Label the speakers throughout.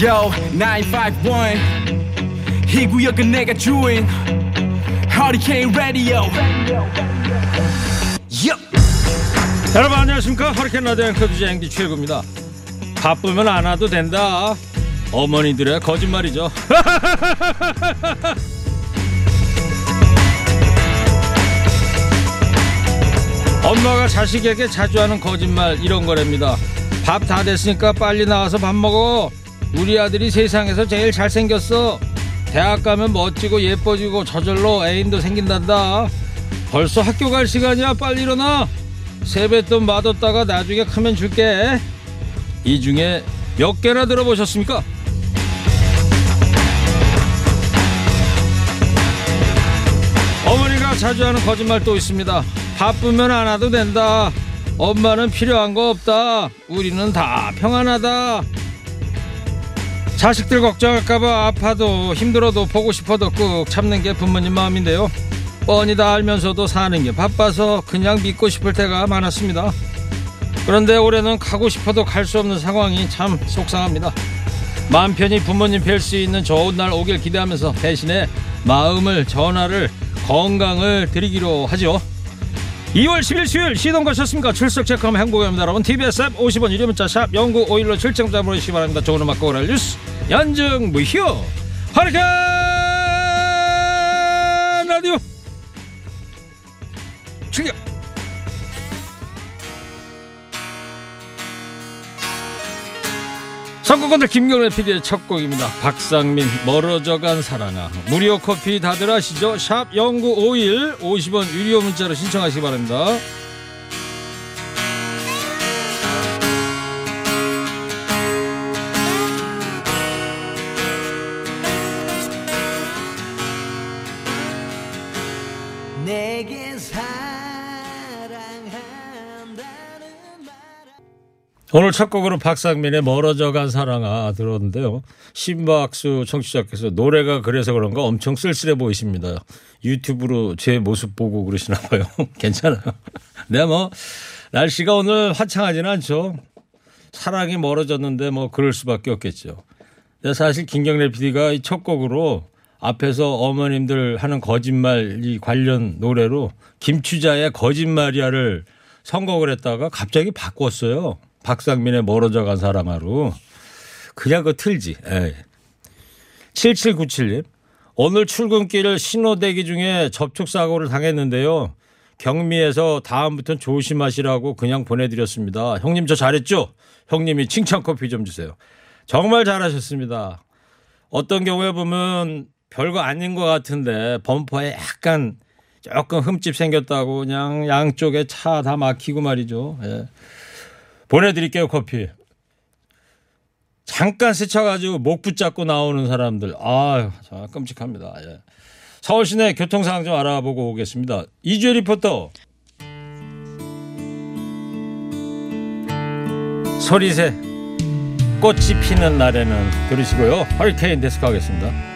Speaker 1: Yo 951 이 구역은 내가 주인. Hurricane Radio. Yup.
Speaker 2: 여러분 안녕하십니까? 허리케인 라디오 앵커 주제 앵디 최고입니다. 바쁘면 안 와도 된다. 어머니들의 거짓말이죠. 엄마가 자식에게 자주 하는 거짓말 이런 거랍니다. 밥 다 됐으니까 빨리 나와서 밥 먹어 우리 아들이 세상에서 제일 잘생겼어. 대학 가면 멋지고 예뻐지고 저절로 애인도 생긴단다. 벌써 학교 갈 시간이야. 빨리 일어나. 세뱃돈 맛없다가 나중에 크면 줄게. 이 중에 몇 개나 들어보셨습니까? 어머니가 자주 하는 거짓말 또 있습니다. 바쁘면 안 와도 된다. 엄마는 필요한 거 없다. 우리는 다 평안하다 자식들 걱정할까봐 아파도 힘들어도 보고 싶어도 꾹 참는 게 부모님 마음인데요 뻔히 다 알면서도 사는 게 바빠서 그냥 믿고 싶을 때가 많았습니다. 그런데 올해는 가고 싶어도 갈 수 없는 상황이 참 속상합니다. 마음 편히 부모님 뵐 수 있는 좋은 날 오길 기대하면서 대신에 마음을 전화를 건강을 드리기로 하죠. 2월 10일 수요일 시동 거셨습니까? 출석 체크하면 행복합니다. 여러분 TBS 앱 50원 유료 문자 샵 0951로 출첵자 보내주시기 바랍니다. 좋은 음악 고ral 뉴스 연중 무휴 하리케 라디오 충격 선거건들 김경래 PD의 첫 곡입니다. 박상민 멀어져간 사랑아 무료 커피 다들 아시죠? 샵 0951 50원 유료 문자로 신청하시기 바랍니다. 오늘 첫 곡으로 박상민의 멀어져간 사랑아 들었는데요. 신박수 청취자께서 노래가 그래서 그런가 엄청 쓸쓸해 보이십니다. 유튜브로 제 모습 보고 그러시나 봐요. 괜찮아요. 네, 뭐 날씨가 오늘 화창하지는 않죠. 사랑이 멀어졌는데 뭐 그럴 수밖에 없겠죠. 근데 사실 김경래 PD가 이 첫 곡으로 앞에서 어머님들 하는 거짓말 이 관련 노래로 김추자의 거짓말이야를 선곡을 했다가 갑자기 바꿨어요. 박상민의 멀어져 간 사랑하로. 그냥 그 틀지. 에이. 7797님. 오늘 출근길 신호 대기 중에 접촉 사고를 당했는데요. 경미해서 다음부터는 조심하시라고 그냥 보내드렸습니다. 형님 저 잘했죠? 형님이 칭찬 커피 좀 주세요. 정말 잘하셨습니다. 어떤 경우에 보면 별거 아닌 것 같은데 범퍼에 약간 조금 흠집 생겼다고 그냥 양쪽에 차 다 막히고 말이죠. 예. 보내드릴게요 커피. 잠깐 스쳐가지고 목 붙잡고 나오는 사람들 아유 참 끔찍합니다. 예. 서울 시내 교통 상황 좀 알아보고 오겠습니다. 이주혜 리포터. 소리새 꽃이 피는 날에는 들으시고요. 허리케인 데스크 하겠습니다.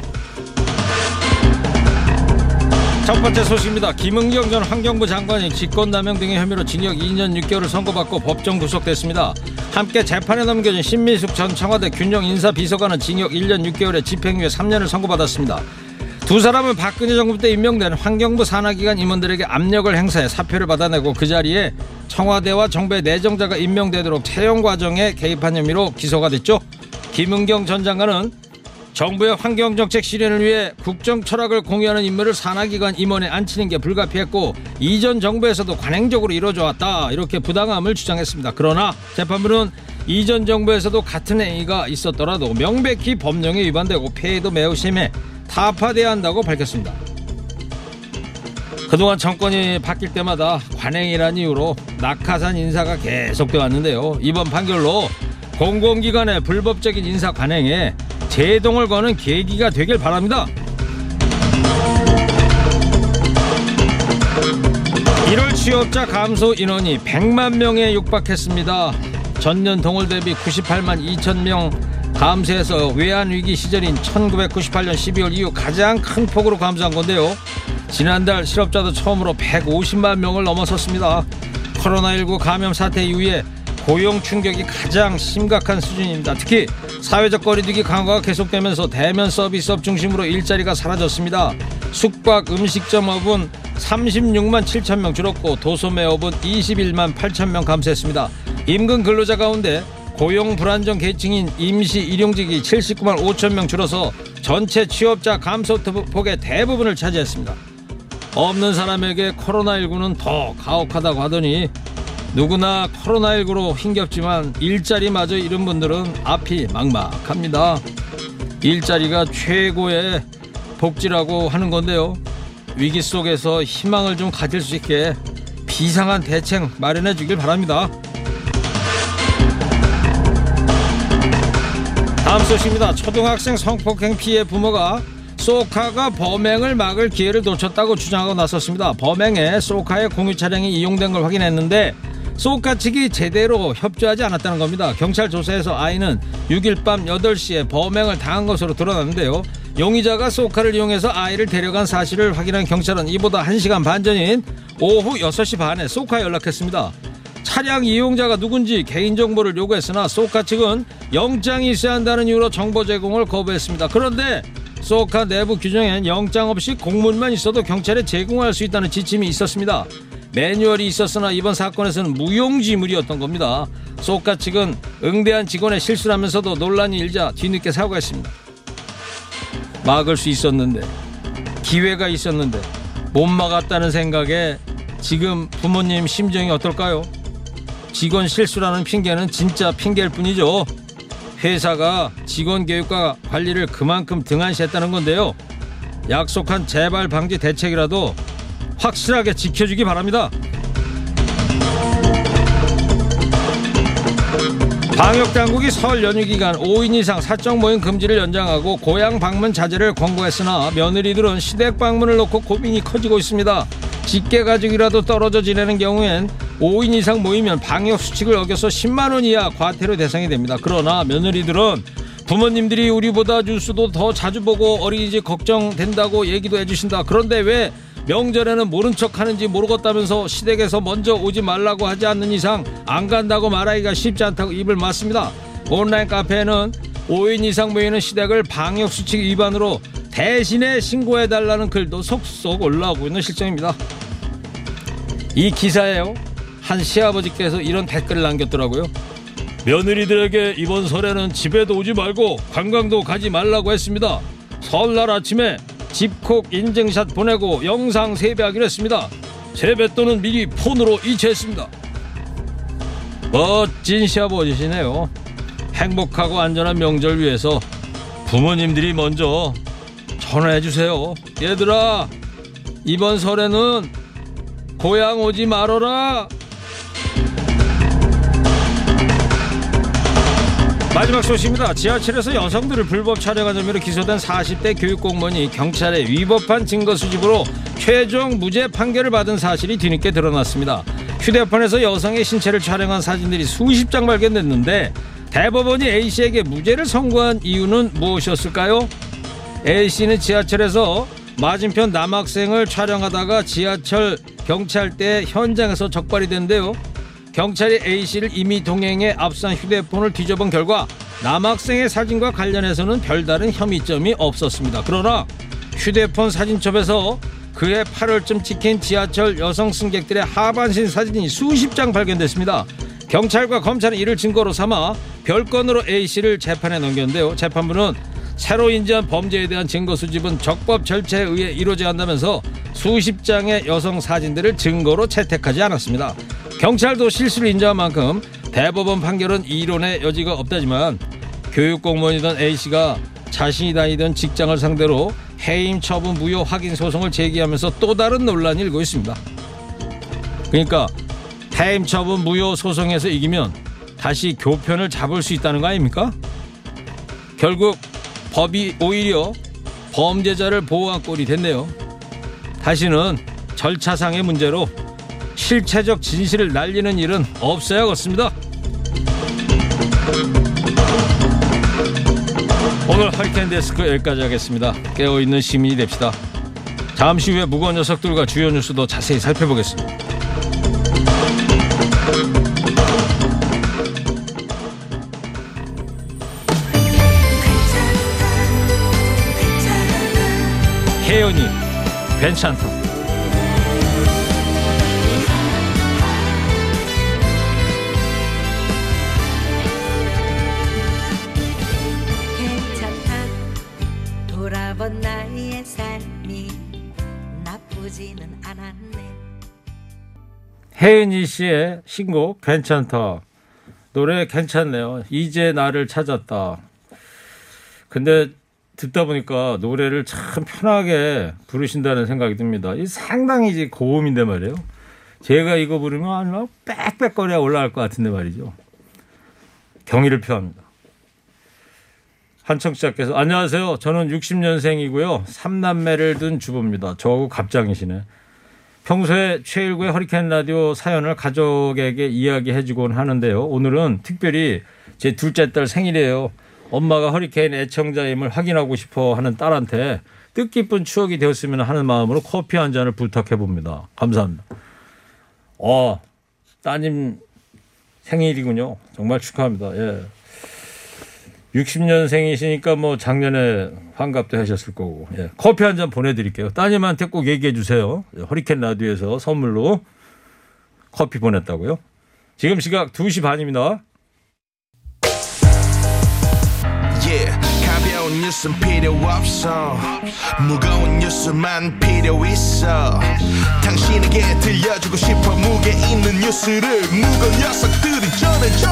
Speaker 2: 첫 번째 소식입니다. 김은경 전 환경부 장관이 직권남용 등의 혐의로 징역 2년 6개월을 선고받고 법정 구속됐습니다. 함께 재판에 넘겨진 신민숙 전 청와대 균형 인사비서관은 징역 1년 6개월에 집행유예 3년을 선고받았습니다. 두 사람은 박근혜 정부 때 임명된 환경부 산하기관 임원들에게 압력을 행사해 사표를 받아내고 그 자리에 청와대와 정부의 내정자가 임명되도록 채용 과정에 개입한 혐의로 기소가 됐죠. 김은경 전 장관은 정부의 환경정책 실현을 위해 국정 철학을 공유하는 인물을 산하기관 임원에 앉히는 게 불가피했고 이전 정부에서도 관행적으로 이루어져 왔다 이렇게 부당함을 주장했습니다. 그러나 재판부는 이전 정부에서도 같은 행위가 있었더라도 명백히 법령에 위반되고 폐해도 매우 심해 타파돼야 한다고 밝혔습니다. 그동안 정권이 바뀔 때마다 관행이란 이유로 낙하산 인사가 계속돼 왔는데요. 이번 판결로 공공기관의 불법적인 인사 관행에 제동을 거는 계기가 되길 바랍니다. 1월 취업자 감소 인원이 100만 명에 육박했습니다. 전년 동월 대비 98만 2천 명 감소해서 외환 위기 시절인 1998년 12월 이후 가장 큰 폭으로 감소한 건데요. 지난달 실업자도 처음으로 150만 명을 넘어섰습니다. 코로나19 감염 사태 이후에 고용 충격이 가장 심각한 수준입니다. 특히 사회적 거리두기 강화가 계속되면서 대면 서비스업 중심으로 일자리가 사라졌습니다. 숙박 음식점업은 36만 7천 명 줄었고 도소매업은 21만 8천 명 감소했습니다. 임금 근로자 가운데 고용 불안정 계층인 임시 일용직이 79만 5천 명 줄어서 전체 취업자 감소 폭의 대부분을 차지했습니다. 없는 사람에게 코로나19는 더 가혹하다고 하더니 누구나 코로나19로 힘겹지만 일자리마저 잃은 분들은 앞이 막막합니다. 일자리가 최고의 복지라고 하는 건데요. 위기 속에서 희망을 좀 가질 수 있게 비상한 대책 마련해 주길 바랍니다. 다음 소식입니다. 초등학생 성폭행 피해 부모가 소카가 범행을 막을 기회를 놓쳤다고 주장하고 나섰습니다. 범행에 소카의 공유 차량이 이용된 걸 확인했는데 소카 측이 제대로 협조하지 않았다는 겁니다. 경찰 조사에서 아이는 6일 밤 8시에 범행을 당한 것으로 드러났는데요. 용의자가 소카를 이용해서 아이를 데려간 사실을 확인한 경찰은 이보다 1시간 반 전인 오후 6시 반에 소카에 연락했습니다. 차량 이용자가 누군지 개인정보를 요구했으나 소카 측은 영장이 있어야 한다는 이유로 정보 제공을 거부했습니다. 그런데 소카 내부 규정엔 영장 없이 공문만 있어도 경찰에 제공할 수 있다는 지침이 있었습니다. 매뉴얼이 있었으나 이번 사건에서는 무용지물이었던 겁니다. 소카 측은 응대한 직원의 실수라면서도 논란이 일자 뒤늦게 사과했습니다. 막을 수 있었는데 기회가 있었는데 못 막았다는 생각에 지금 부모님 심정이 어떨까요? 직원 실수라는 핑계는 진짜 핑계일 뿐이죠. 회사가 직원 교육과 관리를 그만큼 등한시했다는 건데요. 약속한 재발 방지 대책이라도 확실하게 지켜주기 바랍니다. 방역 당국이 설 연휴 기간 5인 이상 사적 모임 금지를 연장하고 고향 방문 자제를 권고했으나 며느리들은 시댁 방문을 놓고 고민이 커지고 있습니다. 직계 가족이라도 떨어져 지내는 경우엔 5인 이상 모이면 방역 수칙을 어겨서 10만 원 이하 과태료 대상이 됩니다. 그러나 며느리들은 부모님들이 우리보다 뉴스도 더 자주 보고 어린이집 걱정된다고 얘기도 해주신다. 그런데 왜 명절에는 모른 척 하는지 모르겠다면서 시댁에서 먼저 오지 말라고 하지 않는 이상 안 간다고 말하기가 쉽지 않다고 입을 맞습니다. 온라인 카페에는 5인 이상 모이는 시댁을 방역수칙 위반으로 대신에 신고해달라는 글도 속속 올라오고 있는 실정입니다. 이 기사에요. 한 시아버지께서 이런 댓글을 남겼더라고요. 며느리들에게 이번 설에는 집에도 오지 말고 관광도 가지 말라고 했습니다. 설날 아침에 집콕 인증샷 보내고 영상 세배하기로 했습니다. 세뱃돈은 미리 폰으로 이체했습니다. 멋진 시아버지시네요. 행복하고 안전한 명절 위해서 부모님들이 먼저 전화해 주세요. 얘들아, 이번 설에는 고향 오지 말어라. 마지막 소식입니다. 지하철에서 여성들을 불법 촬영한 혐의로 기소된 40대 교육공무원이 경찰에 위법한 증거 수집으로 최종 무죄 판결을 받은 사실이 뒤늦게 드러났습니다. 휴대폰에서 여성의 신체를 촬영한 사진들이 수십 장 발견됐는데 대법원이 A씨에게 무죄를 선고한 이유는 무엇이었을까요? A씨는 지하철에서 맞은편 남학생을 촬영하다가 지하철 경찰대 현장에서 적발이 된데요. 경찰이 A씨를 이미 동행에 앞선 휴대폰을 뒤져본 결과 남학생의 사진과 관련해서는 별다른 혐의점이 없었습니다. 그러나 휴대폰 사진첩에서 그의 8월쯤 찍힌 지하철 여성 승객들의 하반신 사진이 수십 장 발견됐습니다. 경찰과 검찰은 이를 증거로 삼아 별건으로 A씨를 재판에 넘겼는데요. 재판부는 새로 인지한 범죄에 대한 증거 수집은 적법 절차에 의해 이루어져야 한다면서 수십 장의 여성 사진들을 증거로 채택하지 않았습니다. 경찰도 실수를 인정한 만큼 대법원 판결은 이론의 여지가 없다지만 교육 공무원이던 A 씨가 자신이 다니던 직장을 상대로 해임 처분 무효 확인 소송을 제기하면서 또 다른 논란이 일고 있습니다. 그러니까 해임 처분 무효 소송에서 이기면 다시 교편을 잡을 수 있다는 거 아닙니까? 결국 법이 오히려 범죄자를 보호한 꼴이 됐네요. 다시는 절차상의 문제로 실체적 진실을 날리는 일은 없어야겠습니다. 오늘 허리케인 데스크 여기까지 하겠습니다. 깨어있는 시민이 됩시다. 잠시 후에 무거운 녀석들과 주요 뉴스도 자세히 살펴보겠습니다. 혜연이 괜찮다. 혜은이 씨의 신곡 괜찮다. 노래 괜찮네요. 이제 나를 찾았다. 근데 듣다 보니까 노래를 참 편하게 부르신다는 생각이 듭니다. 이 상당히 이제 고음인데 말이에요. 제가 이거 부르면 아마 빽빽거려 올라갈 것 같은데 말이죠. 경의를 표합니다. 한 청취자께서 안녕하세요. 저는 60년생이고요. 3남매를 둔 주부입니다. 저하고 갑장이시네. 평소에 최일구의 허리케인 라디오 사연을 가족에게 이야기해주곤 하는데요. 오늘은 특별히 제 둘째 딸 생일이에요. 엄마가 허리케인 애청자임을 확인하고 싶어 하는 딸한테 뜻깊은 추억이 되었으면 하는 마음으로 커피 한 잔을 부탁해 봅니다. 감사합니다. 어, 따님 생일이군요. 정말 축하합니다. 예. 60년생이시니까 뭐 작년에 환갑도 하셨을 거고. 예. 커피 한 잔 보내드릴게요. 따님한테 꼭 얘기해 주세요. 예, 허리케인 라디오에서 선물로 커피 보냈다고요. 지금 시각 2시 반입니다.
Speaker 3: 뉴스는 필요 없어 무거운 뉴스만 필요 있어 당신에게 들려주고 싶어 무게 있는 뉴스를 무거운 녀석들이 전해줘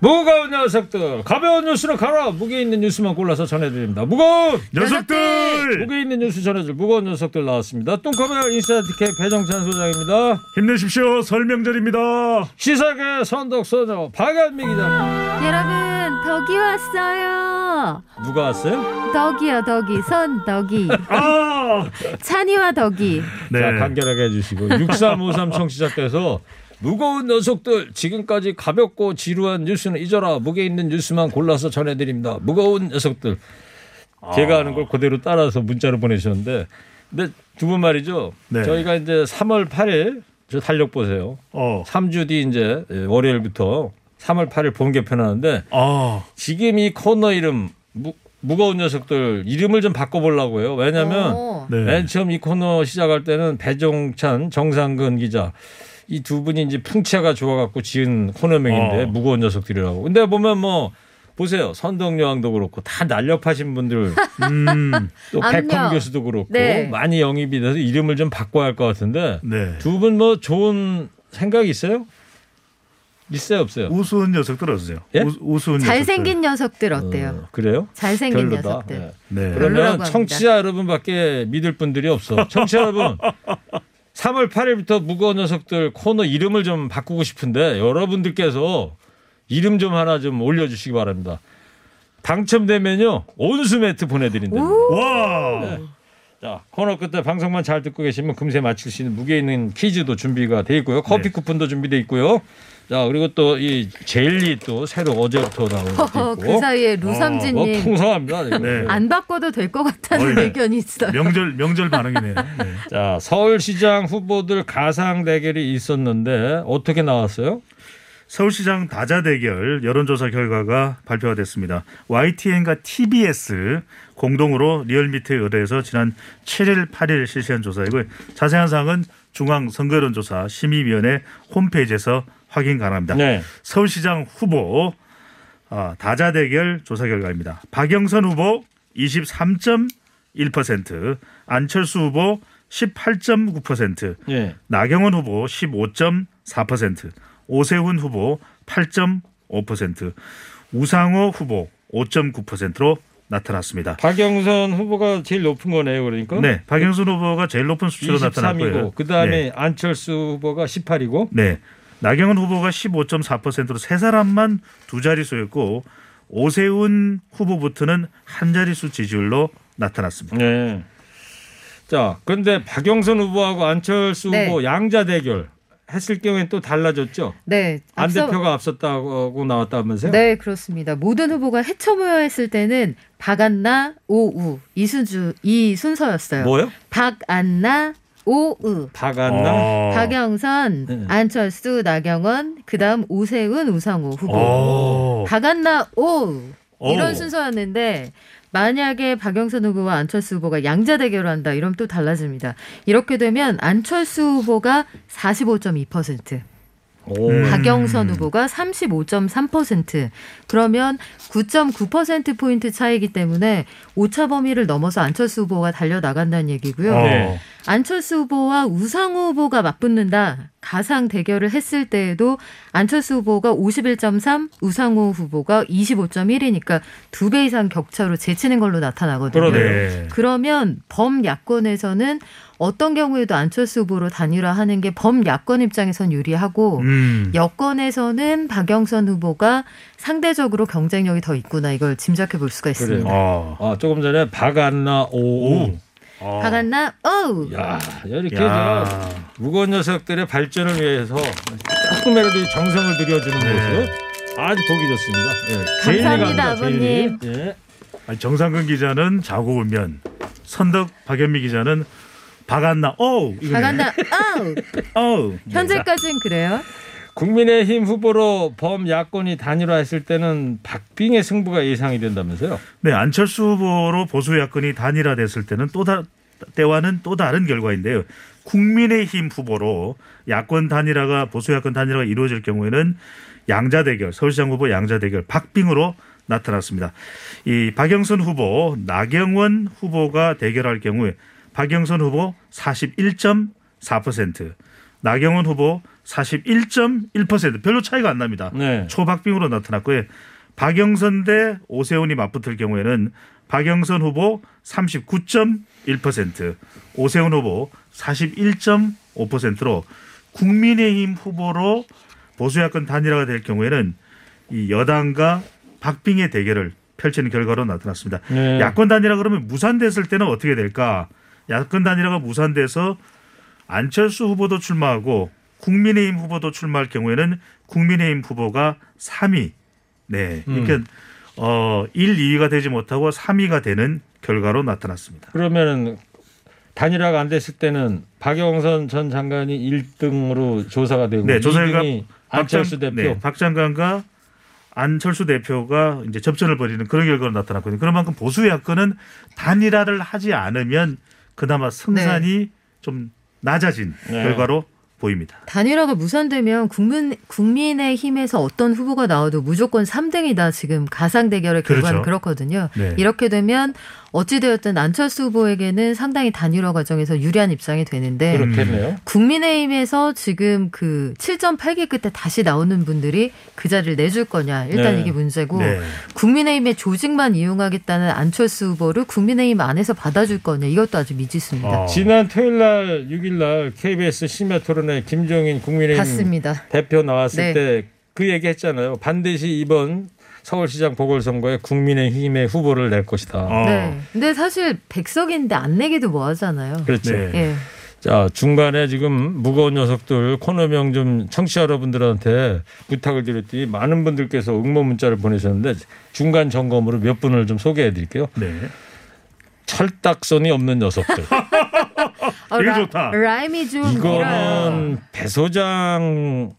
Speaker 3: 무거운 녀석들
Speaker 2: 가벼운 뉴스는 가라. 무게 있는 뉴스만 골라서 전해드립니다. 무거운!
Speaker 4: 녀석들!
Speaker 2: 무게 있는 뉴스 전해줄 무거운 녀석들 나왔습니다. 뚱커벨 인사이트K 배종찬 소장입니다.
Speaker 4: 힘내십시오. 설명절입니다.
Speaker 2: 시사계 선덕소녀 박연미 기자
Speaker 5: 여러분 덕이 왔어요.
Speaker 2: 누가 왔어요?
Speaker 5: 덕이요 덕이. 선 덕이.
Speaker 4: 아!
Speaker 5: 찬이와 덕이.
Speaker 4: 네.
Speaker 2: 자 간결하게 해주시고. 6353 청취자께서 무거운 녀석들 지금까지 가볍고 지루한 뉴스는 잊어라. 무게 있는 뉴스만 골라서 전해드립니다. 무거운 녀석들. 제가 하는 걸 그대로 따라서 문자로 보내주셨는데 근데 두 분 말이죠.
Speaker 4: 네.
Speaker 2: 저희가 이제 3월 8일 저 달력 보세요.
Speaker 4: 어.
Speaker 2: 3주 뒤 이제 월요일부터 3월 8일 본 개편하는데
Speaker 4: 아,
Speaker 2: 지금 이 코너 이름 무, 무거운 녀석들 이름을 좀 바꿔보려고요. 왜냐하면
Speaker 5: 어.
Speaker 4: 네.
Speaker 2: 맨 처음 이 코너 시작할 때는 배종찬, 정상근 기자 이 두 분이 이제 풍채가 좋아갖고 지은 코너명인데
Speaker 4: 어.
Speaker 2: 무거운 녀석들이라고. 근데 보면 뭐 보세요 선덕여왕도 그렇고 다 날렵하신 분들
Speaker 4: 음,
Speaker 2: 또. 백범 교수도 그렇고
Speaker 5: 네.
Speaker 2: 많이 영입이 돼서 이름을 좀 바꿔야 할 것 같은데
Speaker 4: 네.
Speaker 2: 두분 뭐 좋은 생각 있어요? 있어요 없어요?
Speaker 4: 우스운 녀석들 어떠세요?
Speaker 2: 예?
Speaker 4: 우, 우스운
Speaker 5: 잘생긴 녀석들 어때요?
Speaker 2: 어, 그래요?
Speaker 5: 잘생긴
Speaker 2: 별로다.
Speaker 5: 녀석들.
Speaker 2: 예.
Speaker 4: 녀석들. 네.
Speaker 5: 별로라고
Speaker 2: 그러면. 청취자 여러분밖에 믿을 분들이 없어. 청취자 여러분. 3월 8일부터 무거운 녀석들 코너 이름을 좀 바꾸고 싶은데 여러분들께서 이름 좀 하나 좀 올려주시기 바랍니다. 당첨되면요 온수 매트 보내드린다.
Speaker 4: 와.
Speaker 2: 자 코너 끝에 방송만 잘 듣고 계시면 금세 맞출 수 있는 무게 있는 퀴즈도 준비가 돼 있고요. 커피
Speaker 4: 네.
Speaker 2: 쿠폰도 준비돼 있고요. 자 그리고 또 이 젤리 또 새로 어제부터 나온 것도
Speaker 5: 허허,
Speaker 2: 있고.
Speaker 5: 그 사이에
Speaker 2: 뭐
Speaker 5: 루삼진님
Speaker 2: 풍성합니다. 이거.
Speaker 4: 네.
Speaker 5: 안 바꿔도 될 것 같다는
Speaker 4: 어이.
Speaker 5: 의견이 있어요.
Speaker 4: 명절 명절 반응이네요. 네.
Speaker 2: 자, 서울시장 후보들 가상 대결이 있었는데 어떻게 나왔어요?
Speaker 4: 서울시장 다자 대결 여론조사 결과가 발표가 됐습니다. YTN과 TBS 공동으로 리얼미터에 의뢰해서 지난 7일, 8일 실시한 조사이고 자세한 사항은 중앙선거여론조사 심의위원회 홈페이지에서 확인 가능합니다.
Speaker 2: 네.
Speaker 4: 서울시장 후보 아, 다자 대결 조사 결과입니다. 박영선 후보 23.1%, 안철수 후보 18.9%,
Speaker 2: 예.
Speaker 4: 나경원 후보 15.4%, 오세훈 후보 8.5%, 우상호 후보 5.9%로 나타났습니다.
Speaker 2: 박영선 후보가 제일 높은 거네요. 그러니까.
Speaker 4: 네, 박영선 후보가 제일 높은 수치로 나타났고요.
Speaker 2: 23이고 그다음에
Speaker 4: 네,
Speaker 2: 안철수 후보가 18이고
Speaker 4: 네. 나경원 후보가 15.4%로 세 사람만 두 자릿수였고 오세훈 후보부터는 한 자릿수 지지율로 나타났습니다.
Speaker 2: 네. 자, 그런데 박영선 후보하고 안철수
Speaker 5: 네.
Speaker 2: 후보 양자 대결 했을 경우엔 또 달라졌죠.
Speaker 5: 네.
Speaker 2: 안
Speaker 5: 앞서-
Speaker 2: 대표가 앞섰다고 나왔다면서요?
Speaker 5: 네, 그렇습니다. 모든 후보가 해쳐 모여 했을 때는 박안나, 오우 이 순주 이 순서였어요.
Speaker 2: 뭐요?
Speaker 5: 박안나, 오우,
Speaker 2: 박았나?
Speaker 4: 어.
Speaker 5: 박영선,
Speaker 2: 네.
Speaker 5: 안철수, 나경원, 그다음 오세훈, 우상호 후보.
Speaker 4: 오.
Speaker 5: 박안나, 오우 이런
Speaker 4: 오.
Speaker 5: 순서였는데 만약에 박영선 후보와 안철수 후보가 양자 대결을 한다 이러면 또 달라집니다. 이렇게 되면 안철수 후보가 45.2%,
Speaker 2: 오.
Speaker 4: 음.
Speaker 5: 박영선 후보가 35.3% 그러면 9.9% 포인트 차이기 때문에 오차 범위를 넘어서 안철수 후보가 달려 나간다는 얘기고요.
Speaker 4: 어.
Speaker 2: 네.
Speaker 5: 안철수 후보와 우상호 후보가 맞붙는다. 가상 대결을 했을 때에도 안철수 후보가 51.3, 우상호 후보가 25.1이니까 두 배 이상 격차로 제치는 걸로 나타나거든요.
Speaker 2: 그러네요.
Speaker 4: 네.
Speaker 5: 그러면 범 야권에서는 어떤 경우에도 안철수 후보로 단일화하는 게 범야권 입장에선 유리하고
Speaker 4: 음.
Speaker 5: 여권에서는 박영선 후보가 상대적으로 경쟁력이 더 있구나 이걸 짐작해 볼 수가 있습니다.
Speaker 2: 그래요.
Speaker 4: 어.
Speaker 2: 아, 조금 전에 박았나 오우.
Speaker 4: 어.
Speaker 5: 박았나? 어우.
Speaker 2: 야, 이렇게
Speaker 4: 야.
Speaker 2: 무거운 녀석들의 발전을 위해서 조금이라도 이 정성을 들여주는
Speaker 4: 네.
Speaker 2: 모습 아주 보기 좋습니다. 예.
Speaker 5: 감사합니다. 아버님.
Speaker 2: 예.
Speaker 4: 정상근 기자는 자고우면 선덕 박연미 기자는 박았나 오.
Speaker 5: 박았나? 어우.
Speaker 4: 오
Speaker 5: 현재까지는 그래요.
Speaker 2: 국민의힘 후보로 범 야권이 단일화했을 때는 박빙의 승부가 예상이 된다면서요?
Speaker 4: 네 안철수 후보로 보수 야권이 단일화됐을 때는 또 다, 때와는 또 다른 결과인데요. 국민의힘 후보로 야권 단일화가 보수 야권 단일화가 이루어질 경우에는 양자 대결 서울시장 후보 양자 대결 박빙으로 나타났습니다. 이 박영선 후보 나경원 후보가 대결할 경우에 박영선 후보 41.4% 나경원 후보 41.1% 별로 차이가 안 납니다.
Speaker 2: 네.
Speaker 4: 초박빙으로 나타났고요. 박영선 대 오세훈이 맞붙을 경우에는 박영선 후보 39.1%, 오세훈 후보 41.5%로 국민의힘 후보로 보수야권 단일화가 될 경우에는 이 여당과 박빙의 대결을 펼치는 결과로 나타났습니다.
Speaker 2: 네.
Speaker 4: 야권 단일화 그러면 무산됐을 때는 어떻게 될까? 야권 단일화가 무산돼서 안철수 후보도 출마하고 국민의힘 후보도 출마할 경우에는 국민의힘 후보가 3위. 네. 이렇게 어 1, 2위가 되지 못하고 3위가 되는 결과로 나타났습니다.
Speaker 2: 그러면은 단일화가 안 됐을 때는 박영선 전 장관이 1등으로 조사가 되고
Speaker 4: 네, 조사 결과
Speaker 2: 2등이 안철수 대표.
Speaker 4: 네, 박 장관과 안철수 대표가 이제 접전을 벌이는 그런 결과로 나타났거든요. 그런 만큼 보수 야권은 단일화를 하지 않으면 그나마 승산이 좀 낮아진
Speaker 2: 네.
Speaker 4: 결과로 보입니다.
Speaker 5: 단일화가 무산되면 국민 국민의 힘에서 어떤 후보가 나와도 무조건 3등이다. 지금 가상 대결의 결과는
Speaker 4: 그렇죠.
Speaker 5: 그렇거든요
Speaker 4: 네.
Speaker 5: 이렇게 되면 어찌되었든 안철수 후보에게는 상당히 단일화 과정에서 유리한 입장이 되는데
Speaker 2: 그렇겠네요.
Speaker 5: 국민의힘에서 지금 그 7.8기 끝에 다시 나오는 분들이 그 자리를 내줄 거냐 일단
Speaker 2: 네.
Speaker 5: 이게 문제고
Speaker 4: 네.
Speaker 5: 국민의힘의 조직만 이용하겠다는 안철수 후보를 국민의힘 안에서 받아줄 거냐 이것도 아주 미지수입니다.
Speaker 4: 어.
Speaker 2: 지난 토요일 날 6일 날 KBS 심야 토론에 김종인 국민의힘
Speaker 5: 봤습니다.
Speaker 2: 대표 나왔을
Speaker 5: 네.
Speaker 2: 때그 얘기 했잖아요. 반드시 이번 서울시장 보궐선거에 국민의힘의 후보를 낼 것이다.
Speaker 4: 어.
Speaker 5: 네. 근데 사실 백석인데 안 내기도 뭐 하잖아요.
Speaker 2: 그렇죠.
Speaker 4: 네.
Speaker 5: 예.
Speaker 2: 자 중간에 지금 무거운 녀석들 코너명 좀 청취자 여러분들한테 부탁을 드렸더니 많은 분들께서 응모 문자를 보내셨는데 중간 점검으로 몇 분을 좀 소개해 드릴게요.
Speaker 4: 네.
Speaker 2: 철딱선이 없는 녀석들.
Speaker 5: 어, 라-
Speaker 4: 좋다.
Speaker 5: 라임이 좀.
Speaker 2: 이거는 배 소장을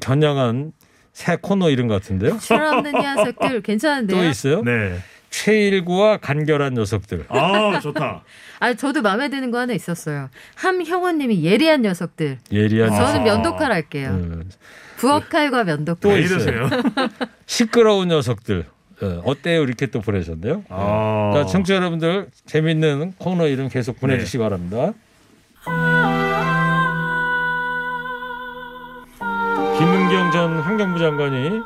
Speaker 2: 겨냥한 새 코너 이름 같은데요.
Speaker 5: 철없는 녀석들 괜찮은데요?
Speaker 2: 또 있어요.
Speaker 4: 네.
Speaker 2: 최일구와 간결한 녀석들.
Speaker 4: 아 좋다.
Speaker 5: 아 저도 마음에 드는 거 하나 있었어요. 함형원님이 예리한 녀석들.
Speaker 2: 예리한
Speaker 5: 저는. 면도칼 할게요.
Speaker 2: 음,
Speaker 5: 부엌칼과 면도칼.
Speaker 4: 왜
Speaker 2: 있어요. 시끄러운 녀석들. 어, 어때요? 이렇게 또 보내셨네요.
Speaker 4: 아.
Speaker 2: 그러니까 청취자 여러분들 재밌는 코너 이름 계속 보내주시기 바랍니다. 김은경 전 환경부 장관이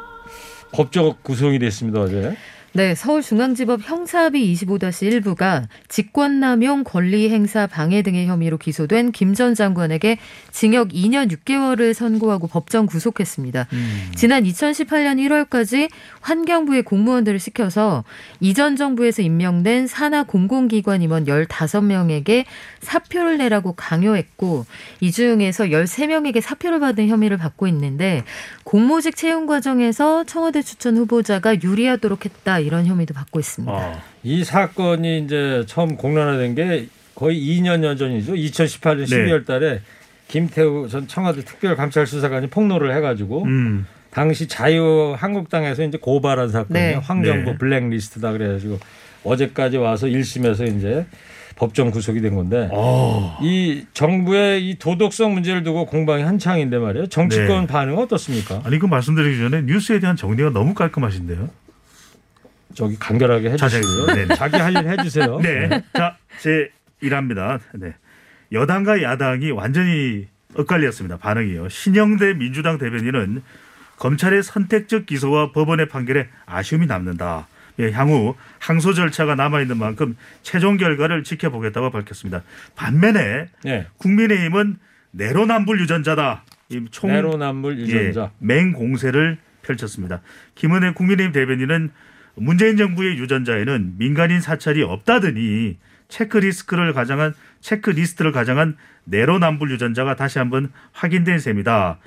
Speaker 2: 법적 구속이 됐습니다 어제.
Speaker 5: 네, 서울중앙지법 형사합의 25-1부가 직권남용 권리행사 방해 등의 혐의로 기소된 김 전 장관에게 징역 2년 6개월을 선고하고 법정 구속했습니다. 지난 2018년 1월까지 환경부의 공무원들을 시켜서 이전 정부에서 임명된 산하 공공기관 임원 15명에게 사표를 내라고 강요했고 이 중에서 13명에게 사표를 받은 혐의를 받고 있는데 공모직 채용 과정에서 청와대 추천 후보자가 유리하도록 했다 이런 혐의도 받고 있습니다.
Speaker 4: 아,
Speaker 2: 이 사건이 이제 처음 공론화된 게 거의 2년여 전이죠. 2018년
Speaker 4: 네.
Speaker 2: 12월 달에 김태우 전 청와대 특별감찰수사관이 폭로를 해가지고
Speaker 4: 음.
Speaker 2: 당시 자유한국당에서 이제 고발한 사건이에요.
Speaker 5: 네.
Speaker 2: 황정부
Speaker 4: 네.
Speaker 2: 블랙리스트다 그래가지고 어제까지 와서 1심에서 이제 법정 구속이 된 건데
Speaker 4: 어.
Speaker 2: 이 정부의 이 도덕성 문제를 두고 공방이 한창인데 말이에요. 정치권
Speaker 4: 네.
Speaker 2: 반응 은 어떻습니까?
Speaker 4: 아니 그 말씀드리기 전에 뉴스에 대한 정리가 너무 깔끔하신데요.
Speaker 2: 저기 간결하게 해주시고요.
Speaker 4: 네.
Speaker 2: 자기 할 일 해주세요.
Speaker 4: 네. 자, 제 1합니다. 네. 여당과 야당이 완전히 엇갈렸습니다. 반응이요. 신영대 민주당 대변인은 검찰의 선택적 기소와 법원의 판결에 아쉬움이 남는다. 예, 향후 항소 절차가 남아있는 만큼 최종 결과를 지켜보겠다고 밝혔습니다. 반면에
Speaker 2: 네.
Speaker 4: 국민의힘은 내로남불 유전자다. 이 총,
Speaker 2: 내로남불 유전자.
Speaker 4: 예, 맹공세를 펼쳤습니다. 김은혜 국민의힘 대변인은 문재인 정부의 유전자에는 민간인 사찰이 없다더니 체크리스크를 가장한 체크리스트를 가장한 내로남불 유전자가 다시 한번 확인된 셈이다.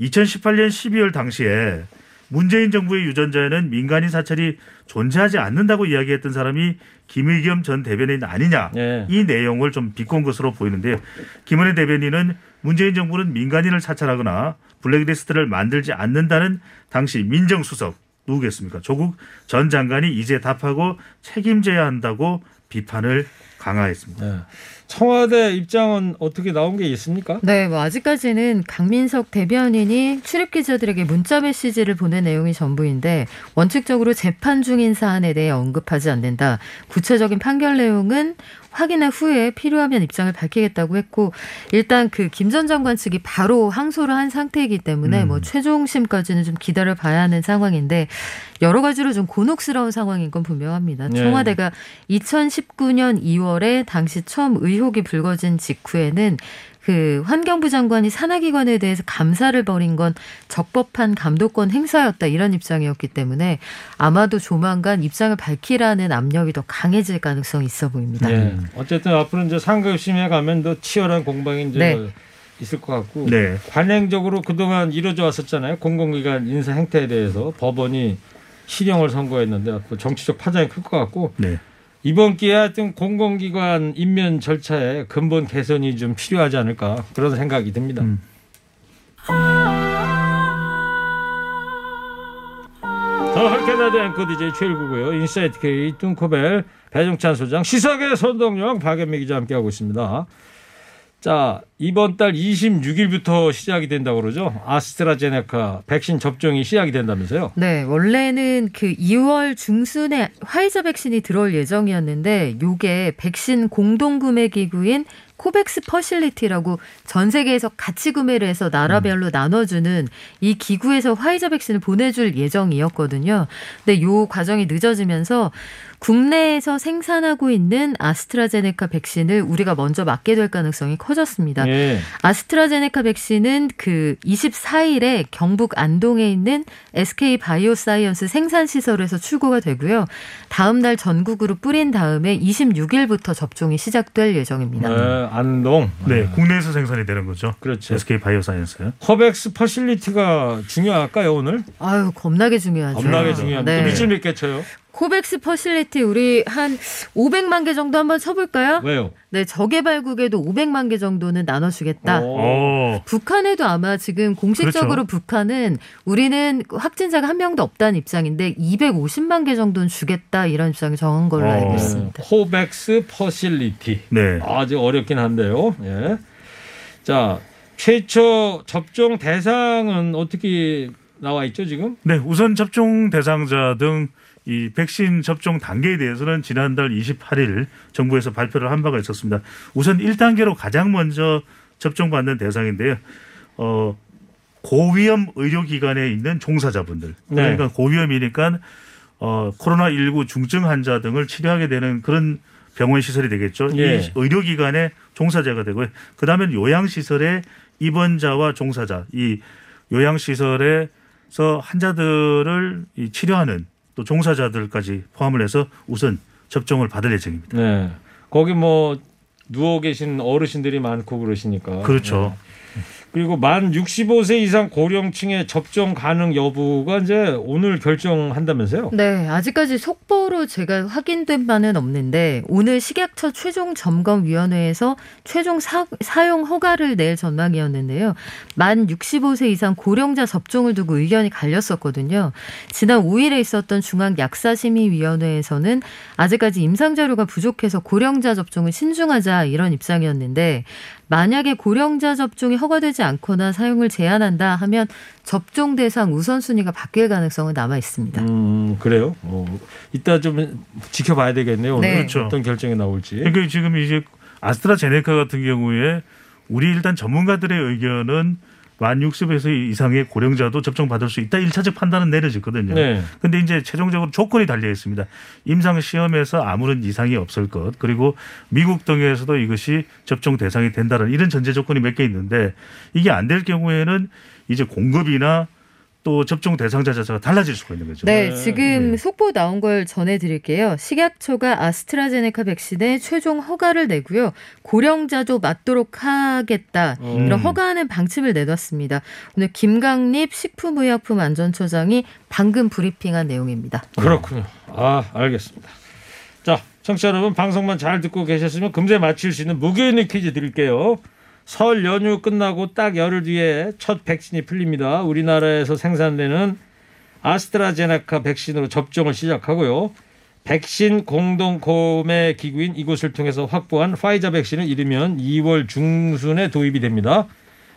Speaker 4: 2018년 12월 당시에 문재인 정부의 유전자에는 민간인 사찰이 존재하지 않는다고 이야기했던 사람이 김의겸 전 대변인 아니냐
Speaker 2: 예.
Speaker 4: 이 내용을 좀 비꼰 것으로 보이는데요. 김은혜 대변인은 문재인 정부는 민간인을 사찰하거나 블랙리스트를 만들지 않는다는 당시 민정수석 누구겠습니까? 조국 전 장관이 이제 답하고 책임져야 한다고 비판을 강화했습니다.
Speaker 2: 네. 청와대 입장은 어떻게 나온 게 있습니까?
Speaker 5: 네, 뭐 아직까지는 강민석 대변인이 출입 기자들에게 문자 메시지를 보낸 내용이 전부인데 원칙적으로 재판 중인 사안에 대해 언급하지 않는다. 구체적인 판결 내용은 확인한 후에 필요하면 입장을 밝히겠다고 했고 일단 그 김 전 장관 측이 바로 항소를 한 상태이기 때문에
Speaker 4: 음.
Speaker 5: 뭐 최종심까지는 좀 기다려 봐야 하는 상황인데 여러 가지로 좀 곤혹스러운 상황인 건 분명합니다.
Speaker 2: 네.
Speaker 5: 청와대가 2019년 2월에 당시 처음 의혹이 불거진 직후에는 그 환경부 장관이 산하기관에 대해서 감사를 벌인 건 적법한 감독권 행사였다 이런 입장이었기 때문에 아마도 조만간 입장을 밝히라는 압력이 더 강해질 가능성이 있어 보입니다.
Speaker 2: 네. 어쨌든 앞으로 이제 상급심에 가면 더 치열한 공방이 이제
Speaker 5: 네.
Speaker 2: 있을 것 같고
Speaker 4: 네.
Speaker 2: 관행적으로 그동안 이루어져 왔었잖아요. 공공기관 인사 행태에 대해서 법원이 실형을 선고했는데 앞으로 정치적 파장이 클 것 같고
Speaker 4: 네.
Speaker 2: 이번 기회에 하여튼 공공기관 임면 절차에 근본 개선이 좀 필요하지 않을까 그런 생각이 듭니다.
Speaker 4: 음.
Speaker 2: 더 할게나드 앵커 DJ 최일구고요. 인사이트 K 뚱커벨 배종찬 소장 시사계 선동영 박연미 기자 함께하고 있습니다. 자 이번 달 26일부터 시작이 된다고 그러죠. 아스트라제네카 백신 접종이 시작이 된다면서요.
Speaker 5: 네, 원래는 그 2월 중순에 화이자 백신이 들어올 예정이었는데 요게 백신 공동 구매 기구인 코백스 Facility라고 전 세계에서 같이 구매를 해서 나라별로 나눠주는 이 기구에서 화이자 백신을 보내줄 예정이었거든요. 근데 요 과정이 늦어지면서 국내에서 생산하고 있는 아스트라제네카 백신을 우리가 먼저 맞게 될 가능성이 커졌습니다.
Speaker 2: 예.
Speaker 5: 아스트라제네카 백신은 그 24일에 경북 안동에 있는 SK 바이오사이언스 생산 시설에서 출고가 되고요. 다음 날 전국으로 뿌린 다음에 26일부터 접종이 시작될 예정입니다.
Speaker 2: 네, 안동.
Speaker 4: 네. 국내에서 생산이 되는 거죠.
Speaker 2: 그렇죠.
Speaker 4: SK 바이오사이언스요.
Speaker 2: 코백스 Facility가 중요할까요 오늘?
Speaker 5: 아유 겁나게 중요하죠.
Speaker 2: 겁나게 중요합니다.
Speaker 5: 네.
Speaker 2: 미칠 믿겠죠요.
Speaker 5: COVAX Facility 우리 한 500만 개 정도 한번 쳐볼까요?
Speaker 2: 왜요?
Speaker 5: 네, 저개발국에도 500만 개 정도는 나눠주겠다.
Speaker 2: 오.
Speaker 4: 어.
Speaker 5: 북한에도 아마 지금 공식적으로
Speaker 4: 그렇죠.
Speaker 5: 북한은 우리는 확진자가 한 명도 없다는 입장인데 250만 개 정도는 주겠다 이런 입장을 정한 걸로
Speaker 4: 어.
Speaker 5: 알고 있습니다.
Speaker 2: COVAX Facility.
Speaker 4: 네.
Speaker 2: 아주 어렵긴 한데요. 예. 자, 최초 접종 대상은 어떻게 나와 있죠, 지금?
Speaker 4: 네, 우선 접종 대상자 등 이 백신 접종 단계에 대해서는 지난달 28일 정부에서 발표를 한 바가 있었습니다. 우선 1단계로 가장 먼저 접종받는 대상인데요. 어, 고위험 의료기관에 있는 종사자분들.
Speaker 2: 네.
Speaker 4: 그러니까 고위험이니까 어, 코로나19 중증 환자 등을 치료하게 되는 그런 병원 시설이 되겠죠.
Speaker 2: 예.
Speaker 4: 이 의료기관의 종사자가 되고요. 그 다음에 요양시설의 입원자와 종사자, 이 요양시설에서 환자들을 이 치료하는 또 종사자들까지 포함을 해서 우선 접종을 받을 예정입니다.
Speaker 2: 네. 거기 뭐 누워 계신 어르신들이 많고 그러시니까.
Speaker 4: 그렇죠.
Speaker 2: 네. 그리고 만 65세 이상 고령층의 접종 가능 여부가 이제 오늘 결정한다면서요?
Speaker 5: 네, 아직까지 속보로 제가 확인된 바는 없는데 오늘 식약처 최종 점검 위원회에서 최종 사, 사용 허가를 낼 전망이었는데요. 만 65세 이상 고령자 접종을 두고 의견이 갈렸었거든요. 지난 5일에 있었던 중앙 약사심의 위원회에서는 아직까지 임상 자료가 부족해서 고령자 접종을 신중하자 이런 입장이었는데 만약에 고령자 접종이 허가되지 않거나 사용을 제한한다 하면 접종 대상 우선순위가 바뀔 가능성은 남아 있습니다.
Speaker 2: 음, 그래요? 어, 이따 좀 지켜봐야 되겠네요. 오늘
Speaker 5: 네.
Speaker 4: 그렇죠.
Speaker 2: 어떤 결정이 나올지.
Speaker 4: 그러니까 지금 이제 아스트라제네카 같은 경우에 우리 일단 전문가들의 의견은 만 60에서 이상의 고령자도 접종 받을 수 있다. 1차적 판단은 내려졌거든요.
Speaker 2: 네.
Speaker 4: 근데 이제 최종적으로 조건이 달려 있습니다. 임상 시험에서 아무런 이상이 없을 것. 그리고 미국 등에서도 이것이 접종 대상이 된다는 이런 전제 조건이 몇 개 있는데 이게 안 될 경우에는 이제 공급이나 또 접종 대상자 자체가 달라질 수가 있는 거죠.
Speaker 5: 네, 지금 속보 나온 걸 전해드릴게요. 식약처가 아스트라제네카 백신에 최종 허가를 내고요. 고령자도 맞도록 하겠다.
Speaker 2: 음.
Speaker 5: 이런 허가하는 방침을 내놨습니다. 오늘 김강립 식품의약품안전처장이 방금 브리핑한 내용입니다.
Speaker 2: 그렇군요. 아, 알겠습니다. 자, 청취자 여러분 방송만 잘 듣고 계셨으면 금세 맞힐 수 있는 무게 있는 퀴즈 드릴게요. 설 연휴 끝나고 딱 열흘 뒤에 첫 백신이 풀립니다. 우리나라에서 생산되는 아스트라제네카 백신으로 접종을 시작하고요. 백신 공동 구매 기구인 이곳을 통해서 확보한 파이자 백신을 잃으면 2월 중순에 도입이 됩니다.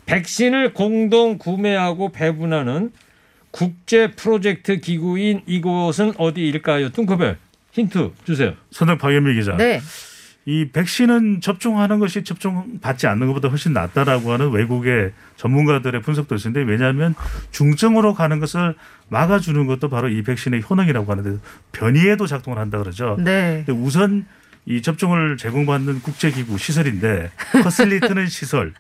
Speaker 2: 백신을 공동 구매하고 배분하는 국제 프로젝트 기구인 이곳은 어디일까요? 뚱커벨 힌트 주세요.
Speaker 4: 선생 박연미 기자.
Speaker 5: 네.
Speaker 4: 이 백신은 접종하는 것이 접종받지 않는 것보다 훨씬 낫다라고 하는 외국의 전문가들의 분석도 있는데 왜냐하면 중증으로 가는 것을 막아주는 것도 바로 이 백신의 효능이라고 하는데 변이에도 작동을 한다 그러죠.
Speaker 5: 네.
Speaker 4: 근데 우선 이 접종을 제공받는 국제기구 시설인데 퍼실리트는 시설,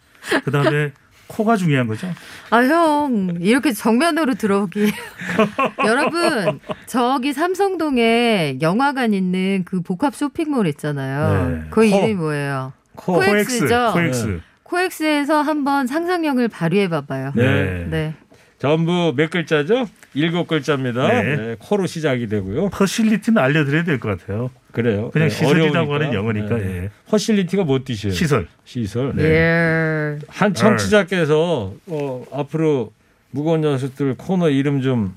Speaker 4: 그 다음에 코가 중요한 거죠.
Speaker 5: 아, 형, 이렇게 정면으로 들어오기. 여러분, 저기 삼성동에 영화관 있는 그 복합 쇼핑몰 있잖아요.
Speaker 4: 네.
Speaker 5: 그
Speaker 2: 코.
Speaker 5: 이름이 뭐예요?
Speaker 2: 코.
Speaker 5: 코엑스죠?
Speaker 4: 코엑스.
Speaker 5: 코엑스에서 한번 상상력을 발휘해 봐봐요.
Speaker 2: 네.
Speaker 5: 네.
Speaker 2: 전부 몇 글자죠? 일곱 글자입니다.
Speaker 4: 네.
Speaker 2: 네, 코로 시작이 되고요.
Speaker 4: facility는 알려드려야 될 것 같아요.
Speaker 2: 그래요.
Speaker 4: 그냥
Speaker 2: 네,
Speaker 4: 시설이라고
Speaker 2: 어려우니까.
Speaker 4: 하는 영어니까, 예.
Speaker 2: facility가 뭐 뜻이에요?
Speaker 4: 시설.
Speaker 2: 시설.
Speaker 4: 네.
Speaker 5: 예.
Speaker 2: 한 청취자께서 어, 앞으로 무거운 녀석들 코너 이름 좀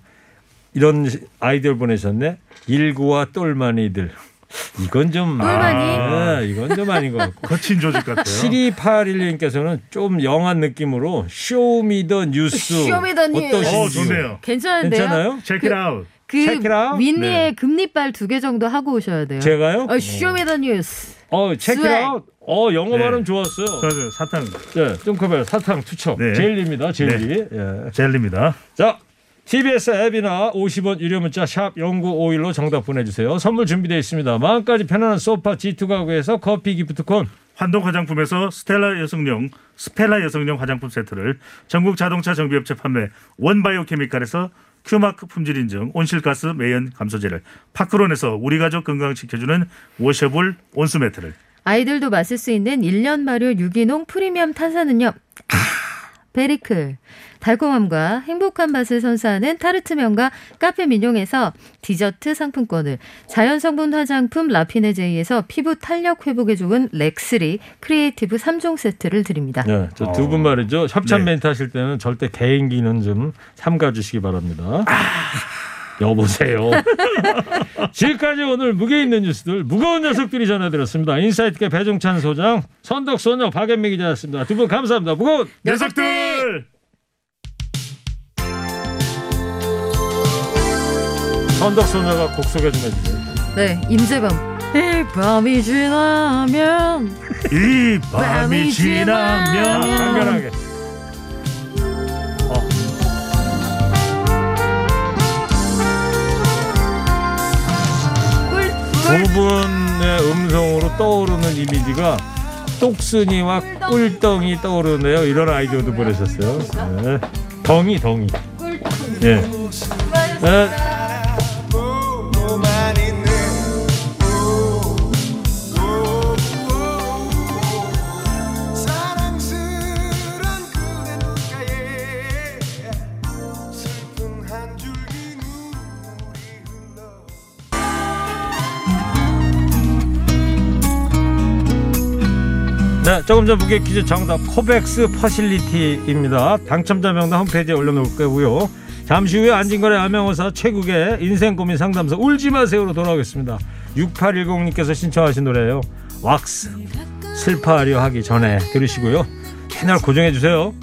Speaker 2: 이런 아이디어를 보내셨네. 일구와 똘마니들. 이건 좀
Speaker 5: 똘마니?
Speaker 2: 아, 네, 이건 좀 아닌 것 같고.
Speaker 4: 거친 조직 같아요.
Speaker 2: 7281님께서는 좀 young한 느낌으로 쇼미더 뉴스
Speaker 5: 쇼미더 뉴스.
Speaker 2: 어,
Speaker 4: 좋네요.
Speaker 5: 괜찮은데요?
Speaker 2: 괜찮아요?
Speaker 4: Check it out.
Speaker 5: 그
Speaker 2: Check it out.
Speaker 5: 윈니의
Speaker 4: 네.
Speaker 5: 금리빨 두 개 정도 하고 오셔야 돼요.
Speaker 2: 제가요?
Speaker 5: 어, Show me the 뉴스.
Speaker 2: 어,
Speaker 5: check
Speaker 2: swag. out. 어, 영어
Speaker 4: 네.
Speaker 2: 발음 좋았어요.
Speaker 4: 그래서 사탕
Speaker 2: 네, 뚱커벨 사탕 투척.
Speaker 4: 네.
Speaker 2: 젤리입니다. 젤리. 예.
Speaker 4: 젤리입니다.
Speaker 2: 자, TBS 앱이나 50원 유료 문자 샵 0951로 정답 보내주세요. 선물 준비되어 있습니다. 마음까지 편안한 소파 G2 가구에서 커피 기프트콘
Speaker 4: 환동 화장품에서 스텔라 여성용 스펠라 여성용 화장품 세트를 전국 자동차 정비업체 판매 원바이오 케미칼에서 Q마크 품질 인증 온실가스 매연 감소제를 파크론에서 우리 가족 건강 지켜주는 washable 온수 매트를
Speaker 5: 아이들도 마실 수 있는 1년 발효 유기농 프리미엄 탄산음료. 아, 베리클. 달콤함과 행복한 맛을 선사하는 타르트면과 카페 민용에서 디저트 상품권을 자연 성분 화장품 라피네제이에서 피부 탄력 회복에 좋은 렉스리 크리에이티브 3종 세트를 드립니다.
Speaker 2: 네, 저두분 말이죠. 협찬
Speaker 4: 네.
Speaker 2: 멘트 하실 때는 절대 개인기는 좀 삼가 주시기 바랍니다. 여보세요. 지금까지 오늘 무게 있는 뉴스들 무거운 녀석들이 전해드렸습니다. 인사이트계 배종찬 소장, 선덕 소녀 박연미 기자였습니다. 두 분 감사합니다. 무거운
Speaker 4: 녀석들.
Speaker 2: 선덕 소녀가 곡 소개 좀 해주세요.
Speaker 5: 네, 임재범. 이 밤이 지나면
Speaker 4: 이 밤이 지나면
Speaker 5: 지나면
Speaker 2: 간결하게. 두 분의 음성으로 떠오르는 이미지가 똑순이와 꿀덩이 떠오르네요. 이런 아이디어도 보내셨어요. 네. 덩이 덩이. 예. 네. 조금 전 무게 퀴즈 정답 코백스 퍼실리티입니다. 당첨자 명단 홈페이지에 올려놓을 거고요. 잠시 후에 안진걸의 암행어사 최국의 인생 고민 상담소 울지 마세요로 돌아오겠습니다. 6810님께서 신청하신 노래예요. 왁스 슬퍼하려 하기 전에 들으시고요. 채널 고정해 주세요.